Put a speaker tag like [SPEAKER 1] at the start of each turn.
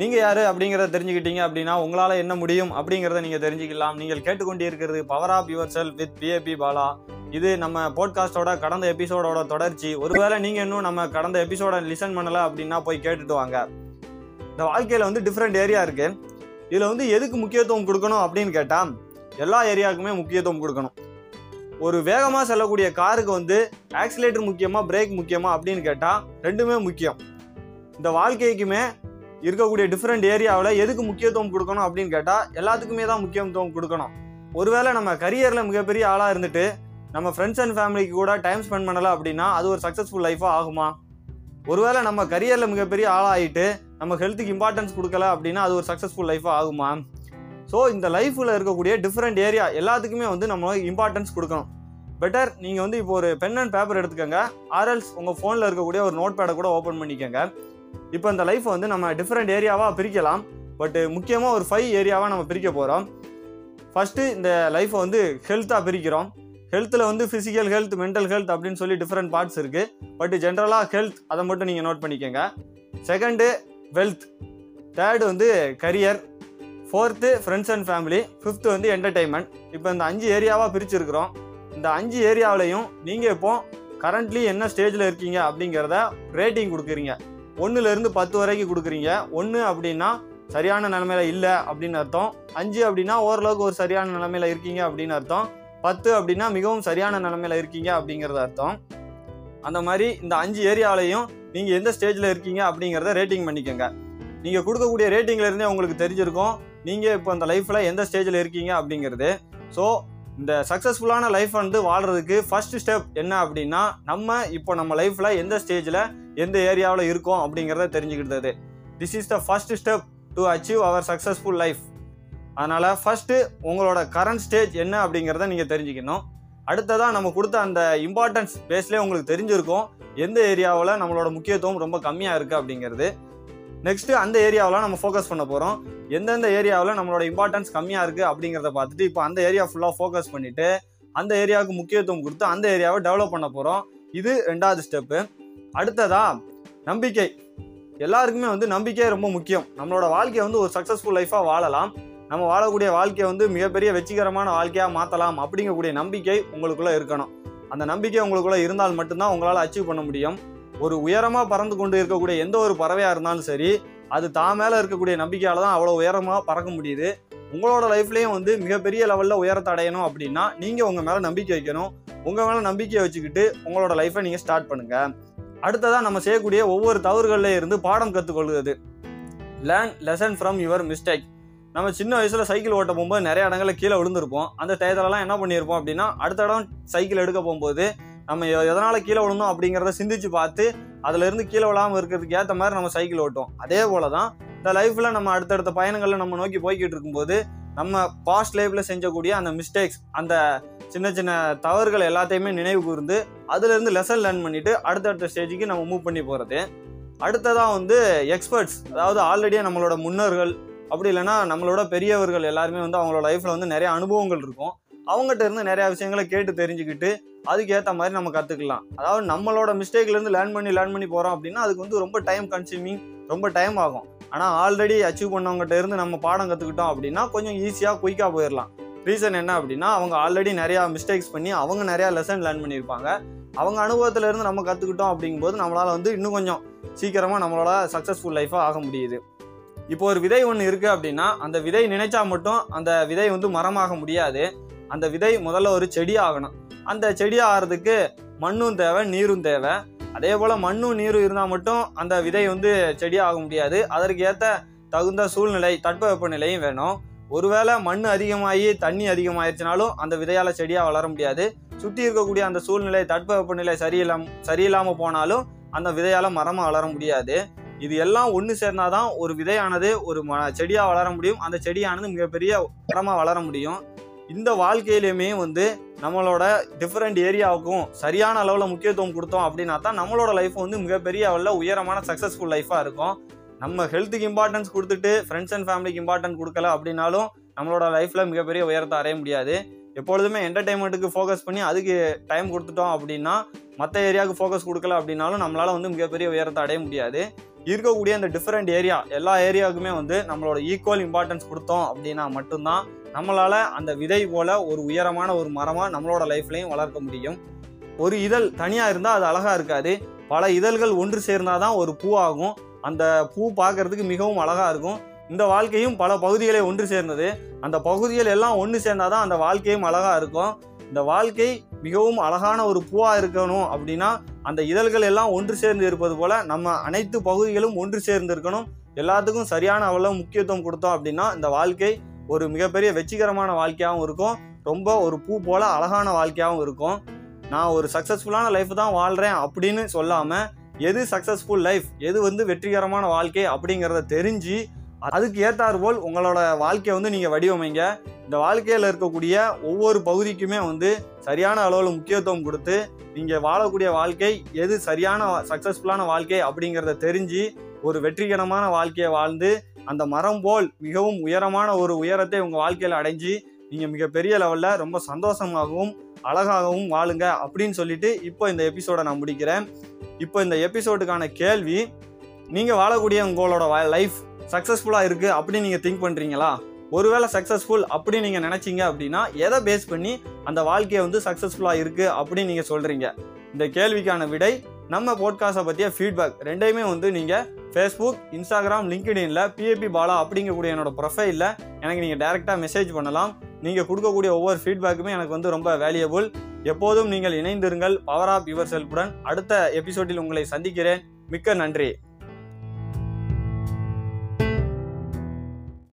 [SPEAKER 1] நீங்கள் யார் அப்படிங்கிறத தெரிஞ்சுக்கிட்டீங்க அப்படின்னா உங்களால் என்ன முடியும் அப்படிங்கிறத நீங்கள் தெரிஞ்சுக்கலாம். நீங்கள் கேட்டுக்கொண்டிருக்கிறது power of your cell with PAB Bala இது நம்ம போட்காஸ்டோட கடந்த எபிசோடோட தொடர்ச்சி. ஒருவேளை நீங்கள் இன்னும் நம்ம கடந்த எபிசோட லிசன் பண்ணலை அப்படின்னா போய் கேட்டுட்டு வாங்க. இந்த வாழ்க்கையில் வந்து டிஃப்ரெண்ட் ஏரியா இருக்குது இதில் வந்து எதுக்கு முக்கியத்துவம் கொடுக்கணும் அப்படின்னு கேட்டால் எல்லா ஏரியாவுக்குமே முக்கியத்துவம் கொடுக்கணும். ஒரு வேகமாக செல்லக்கூடிய காருக்கு வந்து ஆக்சிலேட்டர் முக்கியமாக பிரேக் முக்கியமாக அப்படின்னு கேட்டால் ரெண்டுமே முக்கியம். இந்த வாழ்க்கைக்குமே இருக்கக்கூடிய டிஃப்ரெண்ட் ஏரியாவில் எதுக்கு முக்கியத்துவம் கொடுக்கணும் அப்படின்னு கேட்டால் எல்லாத்துக்குமே தான் முக்கியத்துவம் கொடுக்கணும். ஒருவேளை நம்ம கரியரில் மிகப்பெரிய ஆளாக இருந்துட்டு நம்ம ஃப்ரெண்ட்ஸ் அண்ட் ஃபேமிலிக்கு கூட டைம் ஸ்பெண்ட் பண்ணலை அப்படின்னா அது ஒரு சக்ஸஸ்ஃபுல் லைஃபாக ஆகுமா? ஒருவேளை நம்ம கரியரில் மிகப்பெரிய ஆளாகிட்டு நம்ம ஹெல்த்துக்கு இம்பார்ட்டன்ஸ் கொடுக்கல அப்படின்னா அது ஒரு சக்ஸஸ்ஃபுல் லைஃபாக ஆகுமா? ஸோ இந்த லைஃப்பில் இருக்கக்கூடிய டிஃப்ரெண்ட் ஏரியா எல்லாத்துக்குமே வந்து நம்ம இம்பார்ட்டன்ஸ் கொடுக்கணும். பெட்டர் நீங்கள் வந்து இப்போ ஒரு பென் அண்ட் பேப்பர் எடுத்துக்கோங்க. ஆர்எல்ஸ் உங்கள் ஃபோனில் இருக்கக்கூடிய ஒரு நோட் பேடை கூட ஓப்பன் பண்ணிக்கோங்க. இப்போ இந்த லைஃப்பை வந்து நம்ம டிஃப்ரெண்ட் ஏரியாவாக பிரிக்கலாம். பட் முக்கியமாக ஒரு ஃபைவ் ஏரியாவாக நம்ம பிரிக்க போகிறோம் ஃபஸ்ட்டு இந்த லைஃப்பை வந்து ஹெல்த்தாக பிரிக்கிறோம். ஹெல்த்தில் வந்து ஃபிசிக்கல் ஹெல்த் மென்டல் ஹெல்த் அப்படின்னு சொல்லி டிஃப்ரெண்ட் பார்ட்ஸ் இருக்குது பட் ஜென்ரலாக ஹெல்த் அதை மட்டும் நீங்கள் நோட் பண்ணிக்கோங்க. செகண்டு வெல்த் தேர்டு வந்து career fourth friends and family fifth வந்து என்டர்டைன்மெண்ட் இப்போ இந்த அஞ்சு ஏரியாவாக பிரிச்சிருக்கிறோம். இந்த அஞ்சு ஏரியாவிலையும் நீங்கள் இப்போ கரண்ட்லி என்ன ஸ்டேஜில் இருக்கீங்க அப்படிங்கிறத ரேட்டிங் கொடுக்குறீங்க. ஒன்றுலேருந்து பத்து வரைக்கும் கொடுக்குறீங்க. ஒன்று அப்படின்னா சரியான நிலமையில இல்லை அப்படின்னு அர்த்தம். அஞ்சு அப்படின்னா ஓரளவுக்கு ஒரு சரியான நிலமையில இருக்கீங்க அப்படின்னு அர்த்தம். பத்து அப்படின்னா மிகவும் சரியான நிலமையில இருக்கீங்க அப்படிங்கிறது அர்த்தம். அந்த மாதிரி இந்த அஞ்சு ஏரியாவிலையும் நீங்கள் எந்த ஸ்டேஜில் இருக்கீங்க அப்படிங்கிறத ரேட்டிங் பண்ணிக்கோங்க. நீங்கள் கொடுக்கக்கூடிய ரேட்டிங்லேருந்தே உங்களுக்கு தெரிஞ்சிருக்கும். நீங்கள் இப்போ அந்த லைஃப்பில் எந்த ஸ்டேஜில் இருக்கீங்க அப்படிங்கிறது. ஸோ இந்த சக்ஸஸ்ஃபுல்லான லைஃப் வந்து வாழ்கிறதுக்கு ஃபர்ஸ்ட் ஸ்டெப் என்ன அப்படின்னா நம்ம இப்போ நம்ம லைஃப்பில் எந்த ஸ்டேஜில் எந்த ஏரியாவில் இருக்கோம் அப்படிங்கிறத தெரிஞ்சுக்கிட்டது. This is the first step to achieve our successful life அதனால் ஃபஸ்ட்டு உங்களோட கரண்ட் ஸ்டேஜ் என்ன அப்படிங்கிறத நீங்கள் தெரிஞ்சுக்கணும். அடுத்ததாக நம்ம கொடுத்த அந்த இம்பார்ட்டன்ஸ் பேஸ்லேயே உங்களுக்கு தெரிஞ்சிருக்கும் எந்த ஏரியாவில் நம்மளோட முக்கியத்துவம் ரொம்ப கம்மியாக இருக்குது அப்படிங்கிறது. நெக்ஸ்ட்டு அந்த ஏரியாவில் நம்ம ஃபோக்கஸ் பண்ண போகிறோம் எந்தெந்த ஏரியாவில் நம்மளோட இம்பார்ட்டன்ஸ் கம்மியாக இருக்குது அப்படிங்கிறத பார்த்துட்டு இப்போ அந்த ஏரியா ஃபுல்லாக ஃபோக்கஸ் பண்ணிவிட்டு அந்த ஏரியாவுக்கு முக்கியத்துவம் கொடுத்து அந்த ஏரியாவை டெவலப் பண்ண போகிறோம் இது ரெண்டாவது ஸ்டெப்பு அடுத்ததா நம்பிக்கை. எல்லாருக்குமே வந்து நம்பிக்கை ரொம்ப முக்கியம். நம்மளோட வாழ்க்கையை வந்து ஒரு சக்ஸஸ்ஃபுல் லைஃபாக வாழலாம். நம்ம வாழக்கூடிய வாழ்க்கையை வந்து மிகப்பெரிய வெற்றிகரமான வாழ்க்கையாக மாற்றலாம் அப்படிங்கக்கூடிய நம்பிக்கை உங்களுக்குள்ளே இருக்கணும். அந்த நம்பிக்கை உங்களுக்குள்ளே இருந்தால் மட்டும்தான் உங்களால் அச்சீவ் பண்ண முடியும். ஒரு உயரமாக பறந்து கொண்டு இருக்கக்கூடிய எந்த ஒரு பறவையாக இருந்தாலும் சரி அது தான் மேலே இருக்கக்கூடிய நம்பிக்கையால் தான் அவ்வளோ உயரமாக பறக்க முடியுது. உங்களோட லைஃப்லேயும் வந்து மிகப்பெரிய லெவலில் உயரத்தை அடையணும் அப்படின்னா நீங்கள் உங்கள் மேலே நம்பிக்கை வைக்கணும். உங்கள் மேலே நம்பிக்கையை வச்சுக்கிட்டு உங்களோட லைஃப்பை நீங்கள் ஸ்டார்ட் பண்ணுங்கள் அடுத்ததாக நம்ம செய்யக்கூடிய ஒவ்வொரு தவறுகளில் இருந்து பாடம் கற்றுக்கொள்வது learn lesson from your mistake நம்ம சின்ன வயசில் சைக்கிள் ஓட்ட போகும்போது நிறைய இடங்களில் கீழே விழுந்திருப்போம். அந்த டயத்துலலாம் என்ன பண்ணியிருப்போம் அப்படின்னா அடுத்த இடம் சைக்கிள் எடுக்க போகும்போது நம்ம எதனால் கீழே விழுந்தோம் அப்படிங்கிறத சிந்திச்சு பார்த்து அதுலேருந்து கீழே விழாமல் இருக்கிறதுக்கு ஏற்ற மாதிரி நம்ம சைக்கிள் ஓட்டும் அதே போல தான் இந்த லைஃப்பில் நம்ம அடுத்தடுத்த பயணங்களில் நம்ம நோக்கி போய்கிட்டு இருக்கும்போது நம்ம பாஸ்ட் லைஃப்பில் செஞ்சக்கூடிய அந்த மிஸ்டேக்ஸ் அந்த சின்ன சின்ன தவறுகள் எல்லாத்தையுமே நினைவு கூர்ந்து அதுலேருந்து லெசன் லேர்ன் பண்ணிவிட்டு அடுத்தடுத்த ஸ்டேஜுக்கு நம்ம மூவ் பண்ணி போகிறது அடுத்ததாக வந்து எக்ஸ்பர்ட்ஸ் அதாவது ஆல்ரெடியே நம்மளோட முன்னோர்கள் அப்படி இல்லைன்னா நம்மளோட பெரியவர்கள் எல்லாருமே வந்து அவங்களோட லைஃப்பில் வந்து நிறைய அனுபவங்கள் இருக்கும். அவங்ககிட்ட இருந்து நிறையா விஷயங்களை கேட்டு தெரிஞ்சுக்கிட்டு அதுக்கேற்ற மாதிரி நம்ம கற்றுக்கலாம் அதாவது நம்மளோட மிஸ்டேக்லேருந்து லேர்ன் பண்ணி லேர்ன் பண்ணி போகிறோம் அப்படின்னா அதுக்கு வந்து ரொம்ப டைம் கன்சியூமிங் ரொம்ப டைம் ஆகும். ஆனால் ஆல்ரெடி அச்சீவ் பண்ணவங்ககிட்ட இருந்து நம்ம பாடம் கற்றுக்கிட்டோம் அப்படின்னா கொஞ்சம் ஈஸியாக குயிக்காக போயிடலாம் ரீசன் என்ன அப்படின்னா அவங்க ஆல்ரெடி நிறையா மிஸ்டேக்ஸ் பண்ணி அவங்க நிறையா லெசன் லேர்ன் பண்ணியிருப்பாங்க. அவங்க அனுபவத்திலேருந்து நம்ம கற்றுக்கிட்டோம் அப்படிங்கும்போது நம்மளால் வந்து இன்னும் கொஞ்சம் சீக்கிரமாக நம்மளோட சக்ஸஸ்ஃபுல் லைஃபாக ஆக முடியுது. இப்போ ஒரு விதை ஒன்று இருக்குது அப்படின்னா அந்த விதை நினைச்சா மட்டும் அந்த விதை வந்து மரமாக முடியாது. அந்த விதை முதல்ல ஒரு செடி ஆகணும். அந்த செடி ஆகிறதுக்கு மண்ணும் தேவை நீரும் தேவை. அதே போல் மண்ணும் நீரும் இருந்தால் மட்டும் அந்த விதை வந்து செடி ஆக முடியாது. அதற்கு ஏற்ற தகுந்த சூழ்நிலை தட்பவெப்பநிலையும் வேணும். ஒருவேளை மண் அதிகமாகி தண்ணி அதிகமாயிருச்சுனாலும் அந்த விதையால் செடியாக வளர முடியாது. சுற்றி இருக்கக்கூடிய அந்த சூழ்நிலை தட்பவெப்பநிலை சரியில்லாம சரியில்லாமல் போனாலும் அந்த விதையால் மரமாக வளர முடியாது. இது எல்லாம் ஒன்று சேர்ந்தாதான் ஒரு விதையானது ஒரு ம செடியாக வளர முடியும். அந்த செடியானது மிகப்பெரிய மரமாக வளர முடியும். இந்த வாழ்க்கையிலையுமே வந்து நம்மளோட டிஃப்ரெண்ட் ஏரியாவுக்கும் சரியான அளவில் முக்கியத்துவம் கொடுத்தோம் அப்படின்னா தான் நம்மளோட லைஃப் வந்து மிகப்பெரிய அளவில் உயரமான சக்ஸஸ்ஃபுல் லைஃபாக இருக்கும். நம்ம ஹெல்த்துக்கு இம்பார்ட்டன்ஸ் கொடுத்துட்டு ஃப்ரெண்ட்ஸ் அண்ட் ஃபேமிலிக்கு இம்பார்ட்டன்ஸ் கொடுக்கல அப்படின்னாலும் நம்மளோட லைஃப்பில் மிகப்பெரிய உயரத்தை அடைய முடியாது. எப்பொழுதுமே என்டர்டைன்மெண்ட்டுக்கு ஃபோக்கஸ் பண்ணி அதுக்கு டைம் கொடுத்துட்டோம் அப்படின்னா மற்ற ஏரியாவுக்கு ஃபோக்கஸ் கொடுக்கல அப்படின்னாலும் நம்மளால் வந்து மிகப்பெரிய உயரத்தை அடைய முடியாது. இருக்கக்கூடிய அந்த டிஃப்ரெண்ட் ஏரியா எல்லா ஏரியாவுக்குமே வந்து நம்மளோட ஈக்குவல் இம்பார்ட்டன்ஸ் கொடுத்தோம் அப்படின்னா மட்டும்தான் நம்மளால் அந்த விதை போல் ஒரு உயரமான ஒரு மரமாக நம்மளோட லைஃப்லையும் வளர்க்க முடியும். ஒரு இதழ் தனியாக இருந்தால் அது அழகாக இருக்காது. பல இதழ்கள் ஒன்று சேர்ந்தால் தான் ஒரு பூ ஆகும். அந்த பூ பார்க்கறதுக்கு மிகவும் அழகாக இருக்கும். இந்த வாழ்க்கையும் பல பகுதிகளை ஒன்று சேர்ந்தது. அந்த பகுதிகள் எல்லாம் ஒன்று சேர்ந்தால் தான் அந்த வாழ்க்கையும் அழகாக இருக்கும். இந்த வாழ்க்கை மிகவும் அழகான ஒரு பூவாக இருக்கணும் அப்படின்னா அந்த இதழ்கள் எல்லாம் ஒன்று சேர்ந்து இருப்பது போல் நம்ம அனைத்து பகுதிகளும் ஒன்று சேர்ந்து இருக்கணும். எல்லாத்துக்கும் சரியான அளவு முக்கியத்துவம் கொடுத்தோம் அப்படின்னா இந்த வாழ்க்கை ஒரு மிகப்பெரிய வெற்றிகரமான வாழ்க்கையாகவும் இருக்கும். ரொம்ப ஒரு பூ போல அழகான வாழ்க்கையாகவும் இருக்கும். நான் ஒரு சக்ஸஸ்ஃபுல்லான லைஃப் தான் வாழ்கிறேன் அப்படின்னு சொல்லாமல் எது சக்ஸஸ்ஃபுல் லைஃப் எது வந்து வெற்றிகரமான வாழ்க்கை அப்படிங்கிறத தெரிஞ்சு அதுக்கு ஏற்றாற்போல் உங்களோட வாழ்க்கையை வந்து நீங்கள் வடிவமைங்க. இந்த வாழ்க்கையில் இருக்கக்கூடிய ஒவ்வொரு பகுதிக்குமே வந்து சரியான அளவில் முக்கியத்துவம் கொடுத்து நீங்கள் வாழக்கூடிய வாழ்க்கை எது சரியான சக்ஸஸ்ஃபுல்லான வாழ்க்கை அப்படிங்கிறத தெரிஞ்சு ஒரு வெற்றிகரமான வாழ்க்கையை வாழ்ந்து அந்த மரம் போல் மிகவும் உயரமான ஒரு உயரத்தை உங்கள் வாழ்க்கையில் அடைஞ்சு நீங்கள் மிகப்பெரிய லெவலில் ரொம்ப சந்தோஷமாகவும் அழகாகவும் வாழுங்க அப்படின்னு சொல்லிட்டு இப்போ இந்த எபிசோடை நான் முடிக்கிறேன். இப்போ இந்த எபிசோடுக்கான கேள்வி நீங்கள் வாழக்கூடிய உங்களோட லைஃப் சக்ஸஸ்ஃபுல்லாக இருக்குது அப்படின்னு நீங்கள் திங்க் பண்ணுறீங்களா ஒருவேளை சக்ஸஸ்ஃபுல் அப்படி நீங்கள் நினச்சிங்க அப்படின்னா எதை பேஸ் பண்ணி அந்த வாழ்க்கையை வந்து சக்ஸஸ்ஃபுல்லாக இருக்குது அப்படின்னு நீங்கள் சொல்கிறீங்க இந்த கேள்விக்கான விடை நம்ம போட்காஸ்ட்டை பற்றிய ஃபீட்பேக் ரெண்டையுமே வந்து நீங்கள் ஃபேஸ்புக் இன்ஸ்டாகிராம் லிங்க்டின்ல பிஏபி பாலா அப்படிங்கக்கூடிய என்னோட ப்ரொஃபைலில் எனக்கு நீங்கள் டேரெக்டாக மெசேஜ் பண்ணலாம். நீங்கள் கொடுக்கக்கூடிய ஒவ்வொரு ஃபீட்பேக்குமே எனக்கு வந்து ரொம்ப வேல்யூபிள் எப்போதும் நீங்கள் இணைந்திருங்கள். பவர் ஆப் யுவர் செல்ஃபுடன் அடுத்த எபிசோடில் உங்களை சந்திக்கிறேன். மிக்க நன்றி.